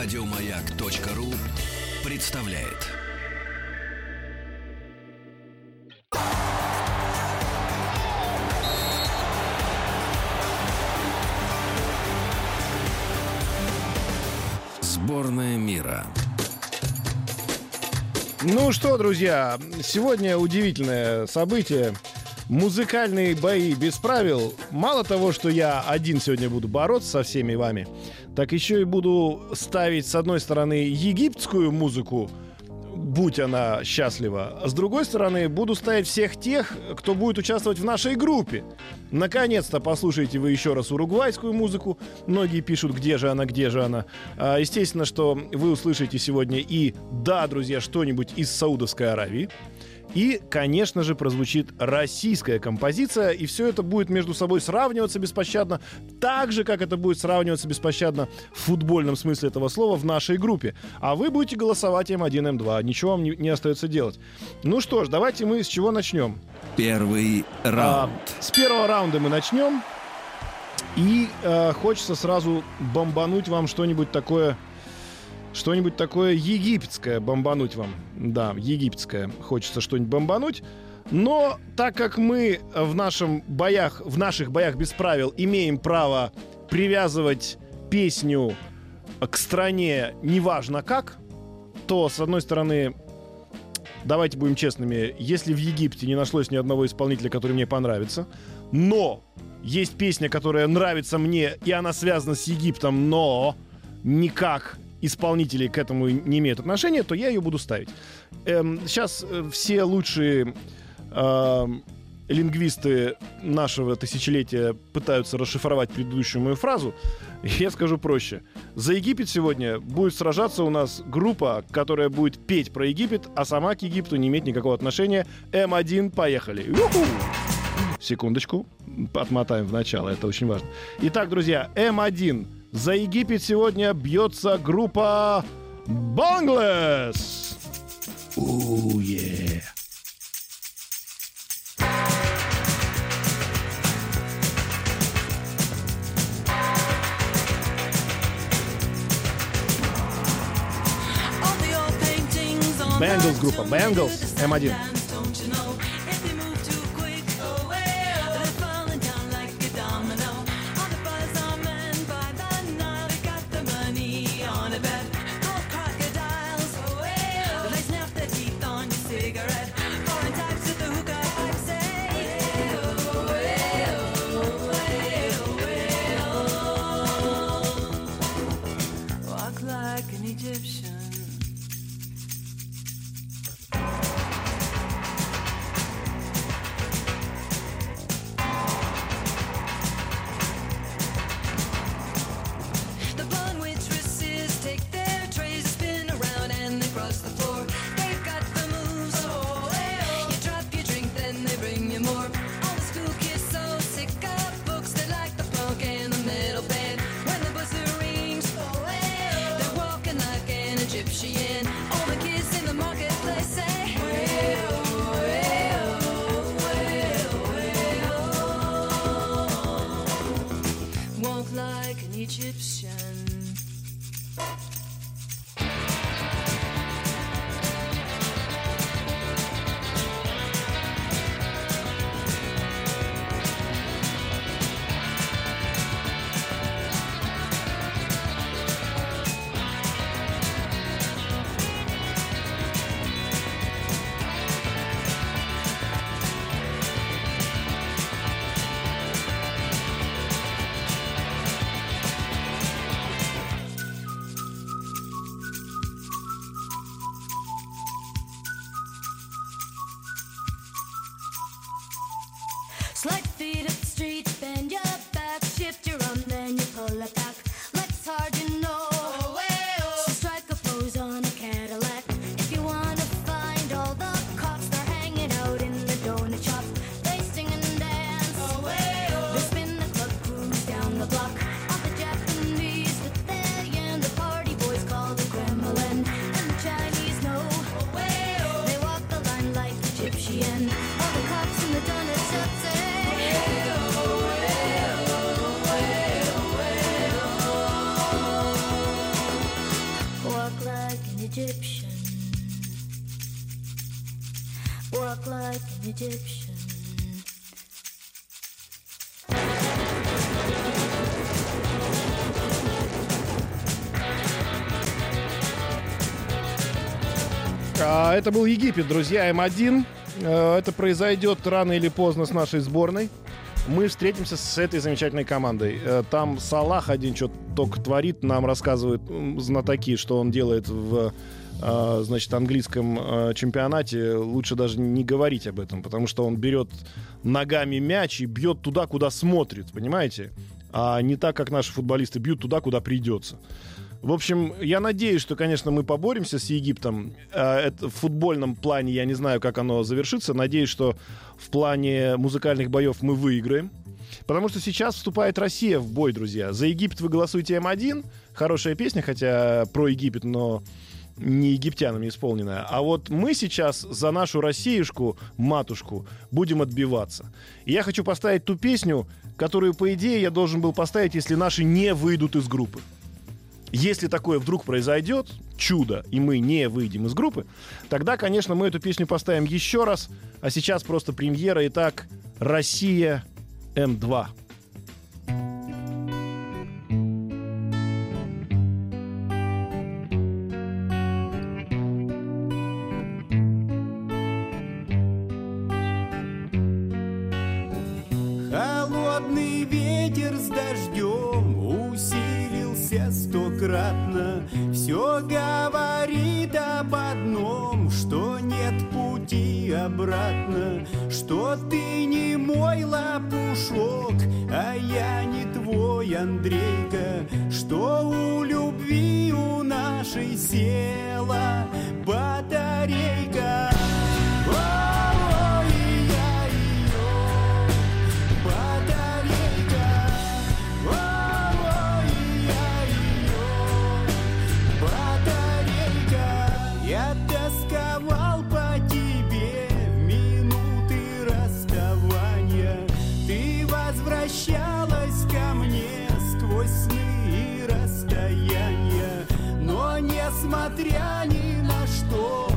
Радиомаяк.ру представляет. Сборная мира. Ну что, друзья, сегодня удивительное событие. Музыкальные бои без правил. Мало того, что я один сегодня буду бороться со всеми вами, так еще и буду ставить, с одной стороны, египетскую музыку, будь она счастлива. А с другой стороны, буду ставить всех тех, кто будет участвовать в нашей группе. Наконец-то послушайте вы еще раз уругвайскую музыку. Многие пишут, где же она, где же она. А, естественно, что вы услышите сегодня и, да, друзья, что-нибудь из Саудовской Аравии. И, конечно же, прозвучит российская композиция, и все это будет между собой сравниваться беспощадно, так же, как это будет сравниваться беспощадно в футбольном смысле этого слова в нашей группе. А вы будете голосовать М1, М2. Ничего вам не, не остается делать. Ну что ж, давайте мы с чего начнем? Первый раунд. А, с первого раунда мы начнем. И э, хочется сразу бомбануть вам что-нибудь такое что-нибудь такое египетское бомбануть вам. Да, египетское. Хочется что-нибудь бомбануть. Но так как мы в, нашем боях, в наших боях без правил имеем право привязывать песню к стране неважно как, то, с одной стороны, давайте будем честными, если в Египте не нашлось ни одного исполнителя, который мне понравится, но есть песня, которая нравится мне, и она связана с Египтом, но никак исполнителей к этому не имеют отношения, то я ее буду ставить. Эм, сейчас э, все лучшие э, лингвисты нашего тысячелетия пытаются расшифровать предыдущую мою фразу. Я скажу проще. За Египет сегодня будет сражаться у нас группа, которая будет петь про Египет, а сама к Египту не имеет никакого отношения. М1, поехали. Ю-ху! Секундочку, отмотаем в начало, это очень важно. Итак, друзья, М1 за Египет сегодня бьется группа Банглес. Ooh, yeah. Bangles группа, Bangles, М1. Это был Египет, друзья, М1. Э, Это произойдет рано или поздно с нашей сборной. Мы встретимся с этой замечательной командой. Э, Там Салах один что-то только творит, нам рассказывают знатоки, что он делает в э, значит, английском чемпионате. Лучше даже не говорить об этом, потому что он берет ногами мяч и бьет туда, куда смотрит, понимаете? А не так, как наши футболисты бьют туда, куда придется. В общем, я надеюсь, что, конечно, мы поборемся с Египтом. Э, Это в футбольном плане я не знаю, как оно завершится. Надеюсь, что в плане музыкальных боев мы выиграем. Потому что сейчас вступает Россия в бой, друзья. За Египет вы голосуете М1. Хорошая песня, хотя про Египет, но не египтянами исполненная. А вот мы сейчас за нашу Россиюшку, матушку, будем отбиваться. И я хочу поставить ту песню, которую, по идее, я должен был поставить, если наши не выйдут из группы. Если такое вдруг произойдет, чудо, и мы не выйдем из группы, тогда, конечно, мы эту песню поставим еще раз. А сейчас просто премьера. Итак, Россия М2. Обратно, что ты не мой лопушок, а я не твой Андрейка, что у любви у нашей села батарейка. Несмотря ни на что,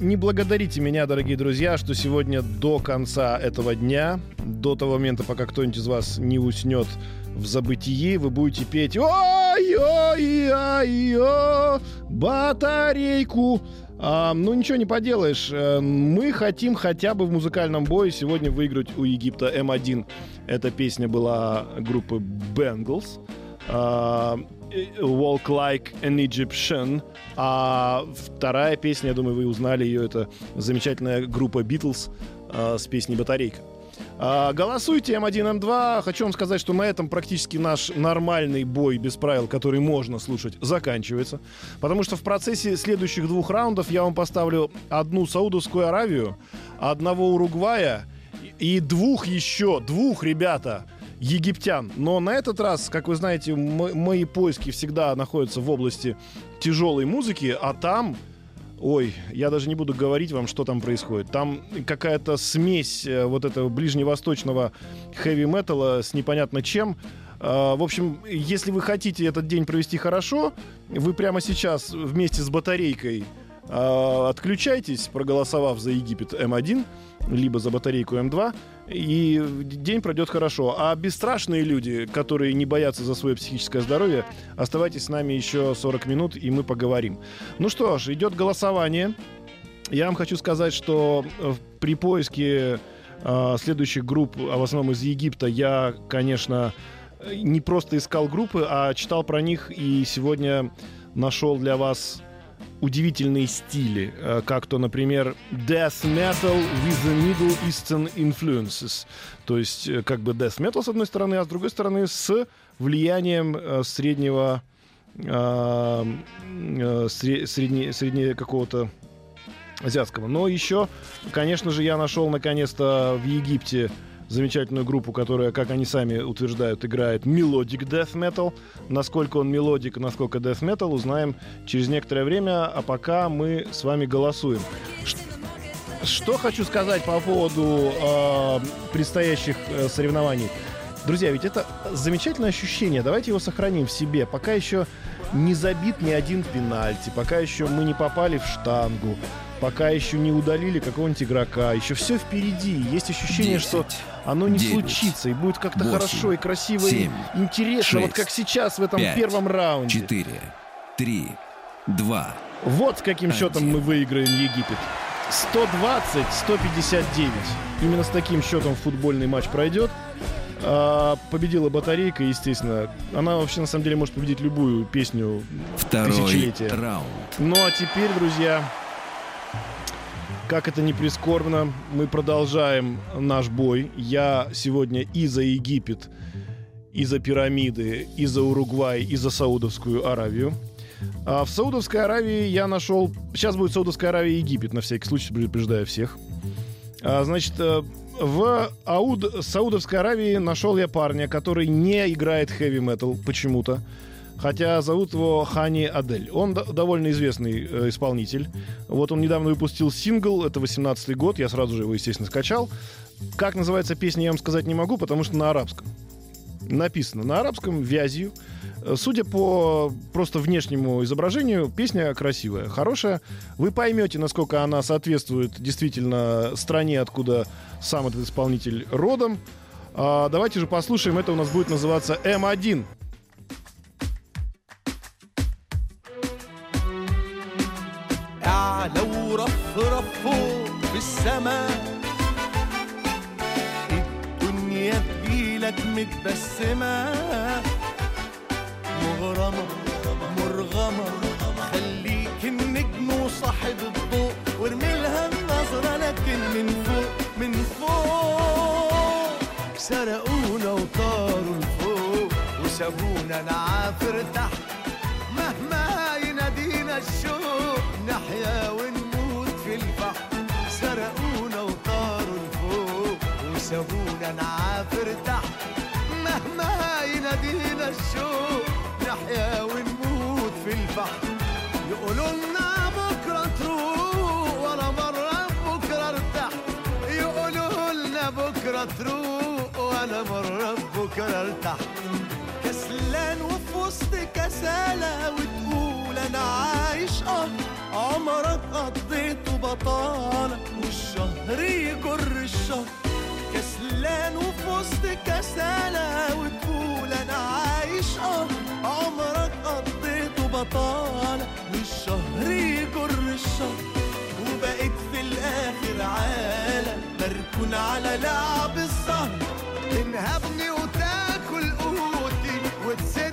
не благодарите меня, дорогие друзья, что сегодня до конца этого дня, до того момента, пока кто-нибудь из вас не уснет, в забытие вы будете петь «Ой-ой-ой-ой, батарейку». А, ну, ничего не поделаешь. Э, Мы хотим хотя бы в музыкальном бое сегодня выиграть у Египта М1. Эта песня была группы Bengals. Walk Like an Egyptian. А вторая песня, я думаю, вы узнали ее, это замечательная группа Beatles а, с песней «Батарейка». А, голосуйте М1, М2. Хочу вам сказать, что на этом практически наш нормальный бой без правил, который можно слушать, заканчивается. Потому что в процессе следующих двух раундов я вам поставлю одну Саудовскую Аравию, одного Уругвая и двух еще, двух, ребята, египтян. Но на этот раз, как вы знаете, мо- мои поиски всегда находятся в области тяжелой музыки, а там Ой, я даже не буду говорить вам, что там происходит. Там какая-то смесь э, вот этого ближневосточного хэви-металла с непонятно чем. А, В общем, если вы хотите этот день провести хорошо, вы прямо сейчас вместе с батарейкой а, отключайтесь, проголосовав за Египет М1, либо за батарейку М2, и день пройдет хорошо. А бесстрашные люди, которые не боятся за свое психическое здоровье, оставайтесь с нами еще 40 минут, и мы поговорим. Ну что ж, идет голосование. Я вам хочу сказать, что э, при поиске э, следующих групп, а в основном из Египта, я, конечно, э, не просто искал группы, а читал про них и сегодня нашел для вас удивительные стили, э, как то, например, death metal with the Middle Eastern influences. То есть, э, как бы death metal с одной стороны, а с другой стороны с влиянием э, среднего сре- средне- средне какого-то азиатского. Но еще, конечно же, я нашел наконец-то в Египте замечательную группу, которая, как они сами утверждают, играет melodic death metal. Насколько он melodic, насколько death metal, узнаем через некоторое время. А пока мы с вами голосуем. Что хочу сказать по поводу э, предстоящих э, соревнований. Друзья, ведь это замечательное ощущение. Давайте его сохраним в себе. Пока еще не забит ни один пенальти, пока еще мы не попали в штангу, пока еще не удалили какого-нибудь игрока. Еще все впереди. Есть ощущение, что Десять, оно не девять, случится и будет как-то восемь, хорошо и красиво и семь, интересно, вот шесть, как сейчас в этом пять, первом раунде. Четыре, три, два. Вот с каким счетом Один. мы выиграем Египет. 120-159. Именно с таким счетом футбольный матч пройдет. А, победила батарейка, естественно. Она вообще на самом деле может победить любую песню Второй Тысячелетие. раунд. Ну а теперь, друзья, как это не прискорбно, мы продолжаем наш бой. Я сегодня и за Египет, и за пирамиды, и за Уругвай, и за Саудовскую Аравию. А в Саудовской Аравии я нашел... Сейчас будет Саудовская Аравия и Египет, на всякий случай, предупреждаю всех. А, значит, э, в Ауд... Саудовской Аравии нашел я парня, который не играет хэви-метал почему-то. Хотя зовут его Хани Адель. Он до- довольно известный э, исполнитель. Вот он недавно выпустил сингл, это 18-й год, я сразу же его, естественно, скачал. Как называется песня, я вам сказать не могу, потому что на арабском. Написано на арабском, вязью. Э, Судя по просто внешнему изображению, песня красивая, хорошая. Вы поймете, насколько она соответствует действительно стране, откуда сам этот исполнитель родом. А, давайте же послушаем, это у нас будет называться М1. اعلى ورفرف فوق في السماء الدنيا تجيلك متبسمة. مغرمة مرغمة خليك النجم وصاحب الضوء وارمي لها النظرة لكن من فوق من فوق. سرقونا وطاروا لفوق وسابونا نعافر تحت مهما ينادينا الشوق نحيا ونموت في البحر. يقولوا لنا بكرة تروح ولا مرة بكرة ارتاح. يقولوا لنا بكرة تروح ولا مرة بكرة ارتاح. كسلان وفي وسط كسالة وتقول أنا عايش أه عمرك قضيته بطالة والشهر يجر الشهر. زعلان وفي وسط كسالة وتقول أنا عايش قمر عمرك قضيته بطالة والشهر يجر الشهر. وبقيت في الآخر عالم مركون على لعب السهر. تنهبني وتاكل قوتي وتسيبني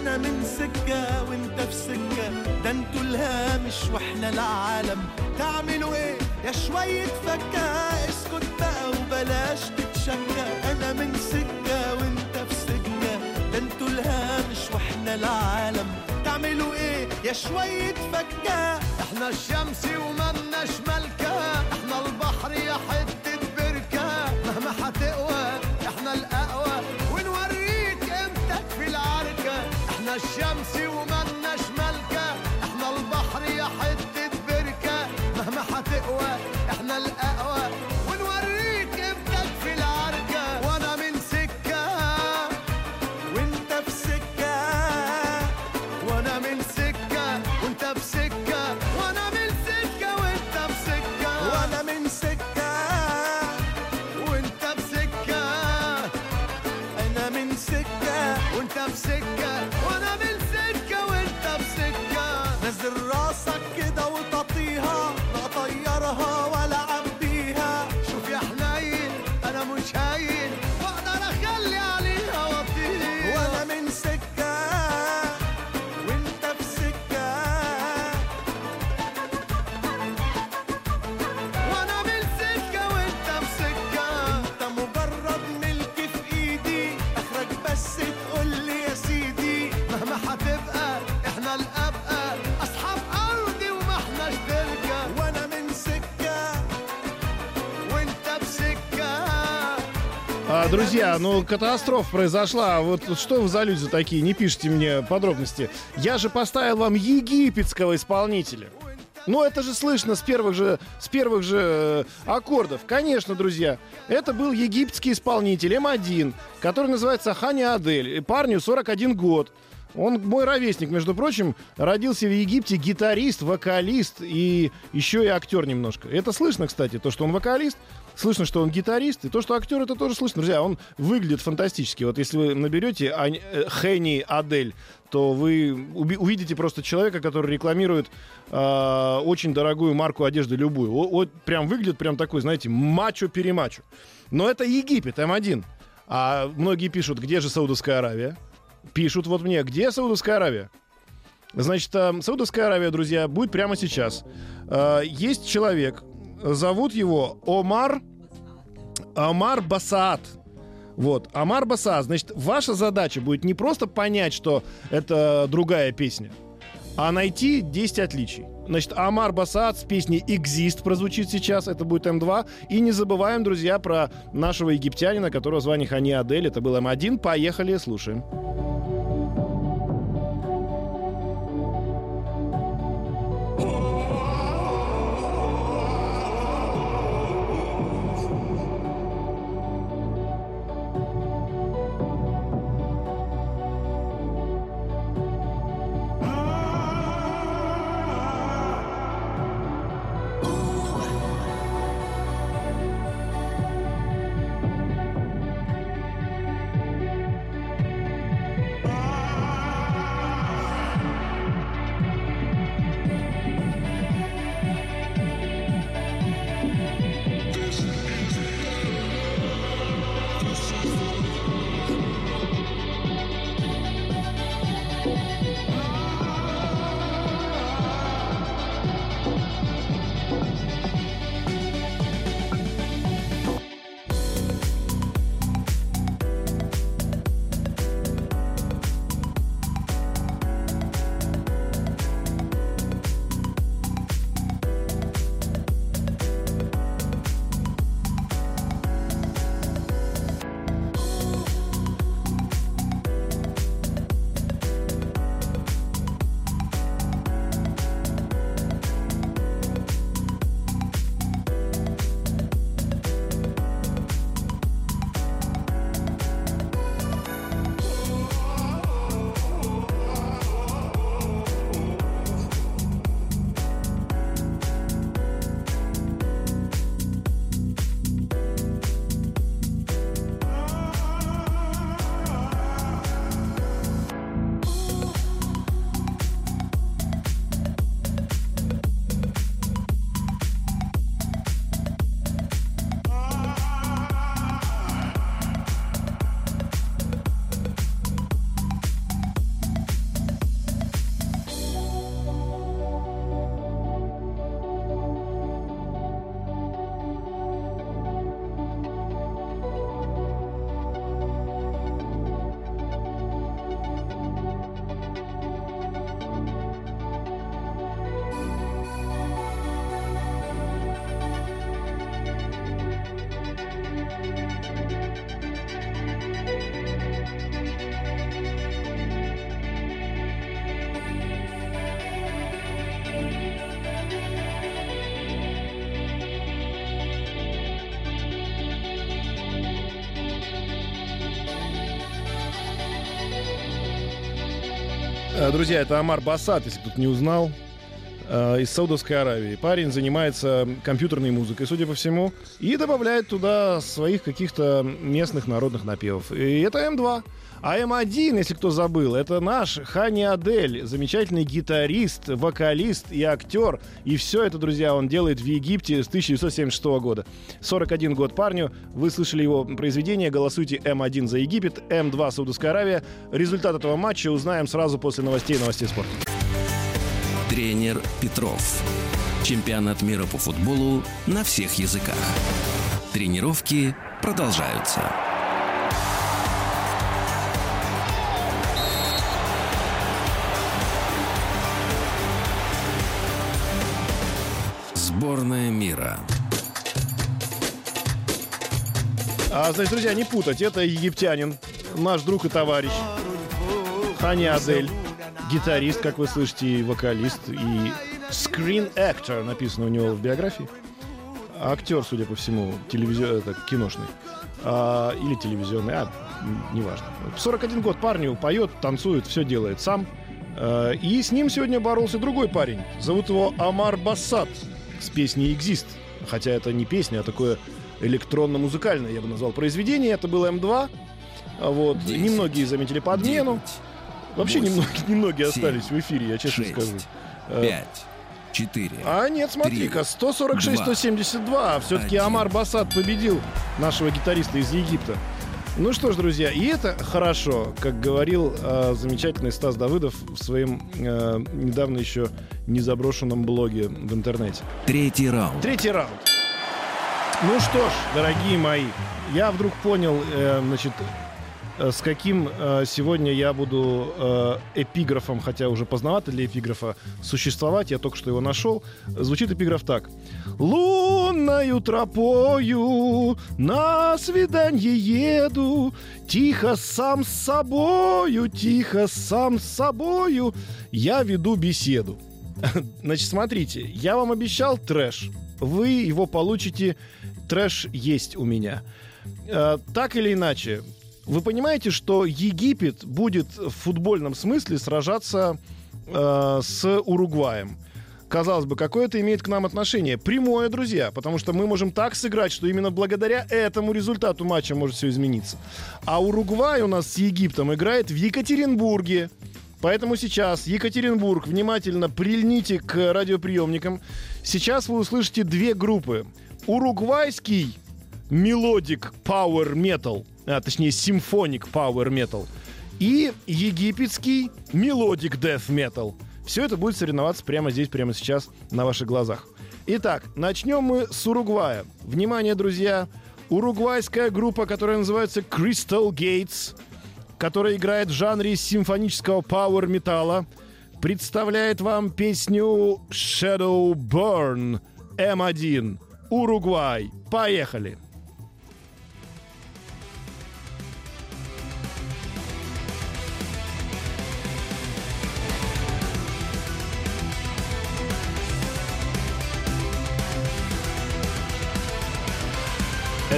أنا من سكة وأنت في سكة. ده أنتوا الهامش وإحنا العالم. تعملوا إيه؟ يا شوية فكة. اسكت بقى وبلاش تتشجع أنا من سكة وأنت في سكة. ده أنتوا الهامش وإحنا العالم. تعملوا إيه؟ يا شوية فكة. إحنا الشمس وملناش ملكة. إحنا البحر يا حتة بركة. مهما هتقوى إحنا الشمس وملناش ملكة إحنا البحر يا حتة بركة. مهما هتقوى إحنا الأقوى. ونوريك قيمتك في العركة. وأنا من سكة وإنت في سكة. وأنا من سكة وإنت في سكة. وأنا من سكة وإنت في سكة. وأنا من سكة وإنت بسكة أنا من سكة وإنت بسكة друзья, ну катастрофа произошла. Вот что вы за люди такие? Не пишите мне подробности. Я же поставил вам египетского исполнителя. Ну, это же слышно с первых же, с первых же э, аккордов. Конечно, друзья, это был египетский исполнитель М1, который называется Хани Адель. И парню 41 год. Он мой ровесник, между прочим, родился в Египте гитарист, вокалист и еще и актер немножко. Это слышно, кстати, то, что он вокалист, слышно, что он гитарист, и то, что актер, это тоже слышно. Друзья, он выглядит фантастически. Вот если вы наберете Ань- э, Хенни Адель, то вы увидите просто человека, который рекламирует э, очень дорогую марку одежды любую. Вот прям выглядит прям такой, знаете, мачо-перемачо. Но это Египет, М1. А многие пишут, где же Саудовская Аравия? Пишут вот мне, где Саудовская Аравия? Значит, э, Саудовская Аравия, друзья, будет прямо сейчас. Э, Есть человек, зовут его Омар, Омар Басаад. Вот, Омар Басаад. Значит, ваша задача будет не просто понять, что это другая песня, а найти 10 отличий. Значит, Омар Басаад с песней «Exist» прозвучит сейчас, это будет М2. И не забываем, друзья, про нашего египтянина, которого звали Хани Адель. Это был М1. Поехали, слушаем. Слушаем. Друзья, это Омар Басаад, если кто-то не узнал, э, из Саудовской Аравии. Парень занимается компьютерной музыкой, судя по всему, и добавляет туда своих каких-то местных народных напевов. И это М2. А М1, если кто забыл, это наш Хани Адель, замечательный гитарист, вокалист и актер. И все это, друзья, он делает в Египте с 1976 года. 41 год парню. Вы слышали его произведение. Голосуйте М1 за Египет, М2 Саудовская Аравия. Результат этого матча узнаем сразу после новостей новостей спорта. Тренер Петров. Чемпионат мира по футболу на всех языках. Тренировки продолжаются. Сборная мира. А, значит, друзья, не путать. Это египтянин, наш друг и товарищ. Хани Адель. Гитарист, как вы слышите, и вокалист, и screen actor написано у него в биографии. Актер, судя по всему, телевизион, это, киношный. А, или телевизионный, а, неважно. 41 год парню поет, танцует, все делает сам. А, и с ним сегодня боролся другой парень. Зовут его Амар Бассат с песней «Exist». Хотя это не песня, а такое электронно-музыкальное, я бы назвал, произведение. Это был М2. А Вот. Немногие заметили подмену. Девять, Вообще восемь, немногие, немногие семь, остались в эфире, я честно шесть, скажу. Э, Пять, четыре, А нет, смотри-ка, 146-172. Все-таки. Амар Басад победил нашего гитариста из Египта. Ну что ж, друзья, и это хорошо, как говорил э, замечательный Стас Давыдов в своем э, недавно еще незаброшенном блоге в интернете. третий раунд. Третий раунд. Ну что ж, дорогие мои, я вдруг понял, э, значит, э, с каким э, сегодня я буду э, эпиграфом, хотя уже поздновато для эпиграфа существовать, я только что его нашел. Звучит эпиграф так. Лунною тропою на свидание еду, Тихо сам с собою, тихо сам с собою, Я веду беседу. Значит, смотрите, я вам обещал трэш. Вы его получите. Трэш есть у меня. Э, так или иначе, вы понимаете, что Египет будет в футбольном смысле сражаться э, с Уругваем. Казалось бы, какое это имеет к нам отношение? Прямое, друзья, потому что мы можем так сыграть, что именно благодаря этому результату матча может все измениться. А Уругвай у нас с Египтом играет в Екатеринбурге. Поэтому сейчас, Екатеринбург, внимательно прильните к радиоприемникам. Сейчас вы услышите две группы. Уругвайский melodic Power Metal, а точнее symphonic Power Metal, и египетский melodic Death Metal. Все это будет соревноваться прямо здесь, прямо сейчас, на ваших глазах. Итак, начнем мы с Уругвая. Внимание, друзья, уругвайская группа, которая называется Crystal Gates, которая играет в жанре симфонического пауэр-металла, представляет вам песню Shadow Burn М1 Уругвай. Поехали!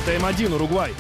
Это М1 Уругвай.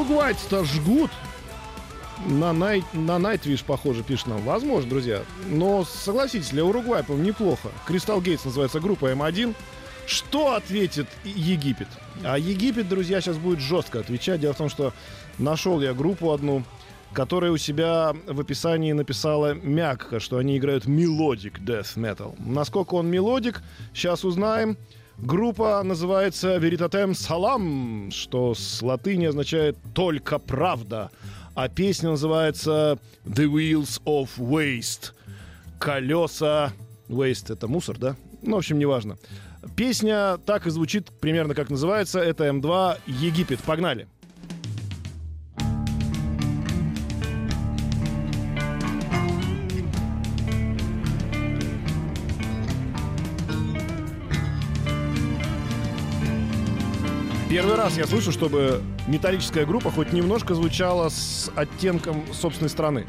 Уругвайцы-то жгут. На, Night, на Nightwish, похоже, пишет нам. Возможно, друзья. Но согласитесь, для Уругвая, по неплохо. Crystal Gates называется группа М1. Что ответит Египет? А Египет, друзья, сейчас будет жестко отвечать. Дело в том, что нашел я группу одну, которая у себя в описании написала мягко, что они играют melodic death metal. Насколько он melodic, сейчас узнаем. Группа называется Veritatem Salam, что с латыни означает «только правда». А песня называется The Wheels of Waste. Колеса... Waste — это мусор, да? Ну, в общем, неважно. Песня так и звучит примерно как называется. Это М2 «Египет». Погнали. Раз я слышу, чтобы металлическая группа хоть немножко звучала с оттенком собственной страны.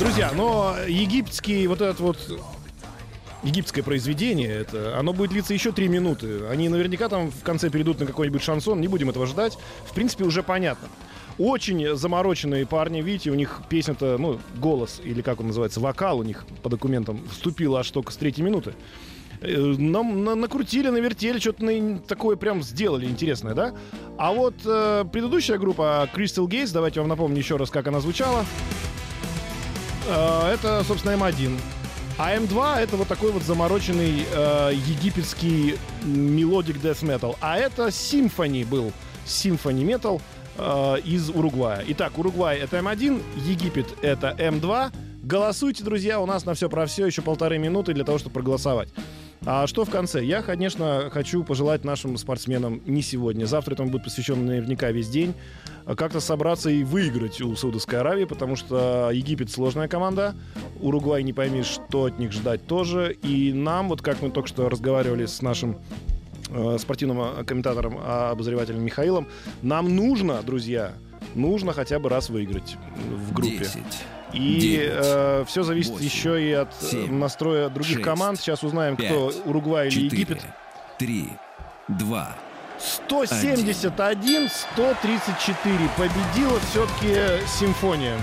Друзья, но египетский вот этот вот египетское произведение, это, оно будет длиться еще три минуты. Они наверняка там в конце перейдут на какой-нибудь шансон, не будем этого ждать. В принципе, уже понятно. Очень замороченные парни, видите, у них песня-то, ну, голос, или как он называется, вокал у них по документам вступил аж только с третьей минуты. Э, Нам на- накрутили, навертели, что-то на- такое прям сделали интересное, да? А вот э, предыдущая группа Crystal Gates, давайте вам напомню еще раз, как она звучала. Э, это, собственно, М1. А М2 это вот такой вот замороченный э, египетский melodic death metal. А это Symphony был. Symphony metal э, из Уругвая. Итак, Уругвай это М1, Египет это М2. Голосуйте, друзья, у нас на все про все еще полторы минуты для того, чтобы проголосовать. А что в конце? Я, конечно, хочу пожелать нашим спортсменам не сегодня. Завтра этому будет посвящен наверняка весь день. а Как-то собраться и выиграть у Саудовской Аравии, потому что Египет сложная команда. Уругвай не пойми, что от них ждать тоже. И нам, вот как мы только что разговаривали с нашим э, спортивным э, комментатором, а, обозревателем Михаилом, нам нужно, друзья, нужно хотя бы раз выиграть в группе. 10. И девять, все зависит восемь, еще и от э, семь, настроя других шесть, команд. Сейчас узнаем, кто 5, Уругвай или 4, Египет. 3, 2. 171, 134. Победила все-таки симфония.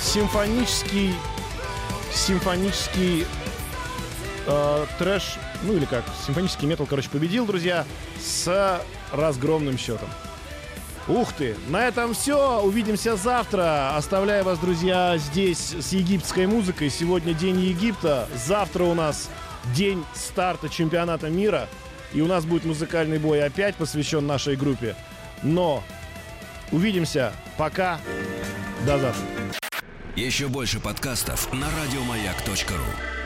Симфонический, симфонический э, трэш, ну или как, симфонический метал, короче, победил, друзья, с разгромным счетом. Ух ты! На этом все. Увидимся завтра. Оставляю вас, друзья, здесь с египетской музыкой. Сегодня день Египта. Завтра у нас день старта чемпионата мира. И у нас будет музыкальный бой опять посвящен нашей группе. Но увидимся. Пока. До завтра. Еще больше подкастов на радиомаяк.ру.